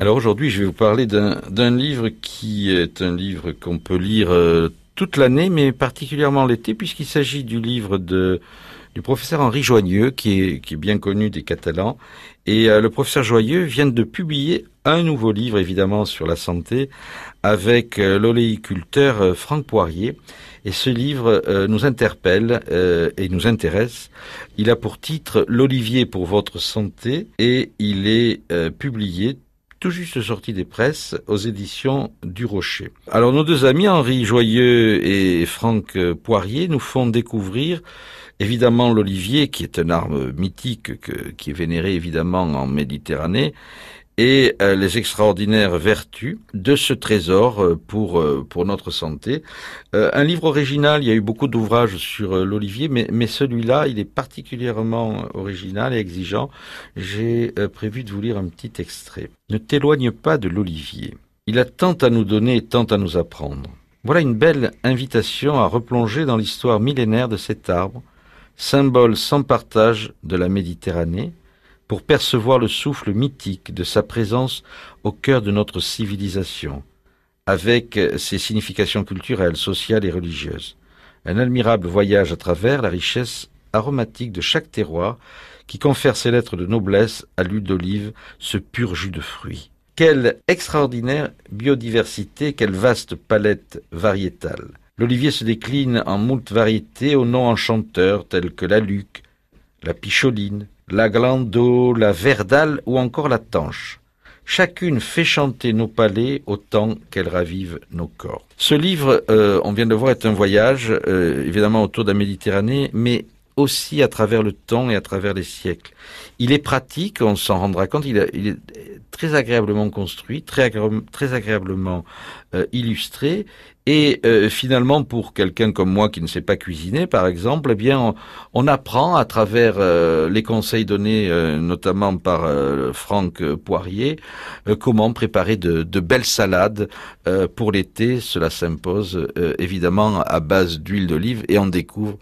Alors aujourd'hui, je vais vous parler d'un livre qui est un livre qu'on peut lire euh, toute l'année, mais particulièrement l'été, puisqu'il s'agit du livre du professeur Henri Joigneux, qui est, bien connu des Catalans. Et euh, le professeur Joyeux vient de publier un nouveau livre, évidemment, sur la santé, avec euh, l'oléiculteur Franck Poirier. Et ce livre nous interpelle et nous intéresse. Il a pour titre L'Olivier pour votre santé et il est publié tout juste sorti des presses aux éditions du Rocher. Alors nos deux amis, Henri Joyeux et Franck Poirier, nous font découvrir évidemment l'olivier, qui est une arme mythique qui est vénérée évidemment en Méditerranée, et euh, les extraordinaires vertus de ce trésor euh, pour euh, pour notre santé. un livre original, il y a eu beaucoup d'ouvrages sur l'olivier, mais, mais celui-là, il est particulièrement original et exigeant. J'ai prévu de vous lire un petit extrait. Ne t'éloigne pas de l'olivier. Il a tant à nous donner et tant à nous apprendre. Voilà une belle invitation à replonger dans l'histoire millénaire de cet arbre, symbole sans partage de la Méditerranée, pour percevoir le souffle mythique de sa présence au cœur de notre civilisation, avec ses significations culturelles, sociales et religieuses. Un admirable voyage à travers la richesse aromatique de chaque terroir qui confère ses lettres de noblesse à l'huile d'olive, ce pur jus de fruits. Quelle extraordinaire biodiversité, quelle vaste palette variétale. L'olivier se décline en moult variétés aux noms enchanteurs tels que la luc, la picholine, la glando, la verdale ou encore la tanche. Chacune fait chanter nos palais autant qu'elle ravive nos corps. Ce livre, euh, on vient de voir, est un voyage, euh, évidemment autour de la Méditerranée, mais aussi à travers le temps et à travers les siècles. Il est pratique, on s'en rendra compte, il, est très agréablement construit, très, très agréablement euh, illustré, et euh, finalement pour quelqu'un comme moi qui ne sait pas cuisiner, par exemple, eh bien on, apprend à travers euh, les conseils donnés notamment par Franck Poirier comment préparer de, de belles salades pour l'été. Cela s'impose évidemment à base d'huile d'olive et on découvre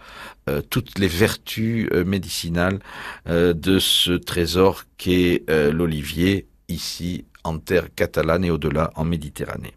toutes les vertus médicinales de ce trésor qu'est l'olivier ici en terre catalane et au-delà en Méditerranée.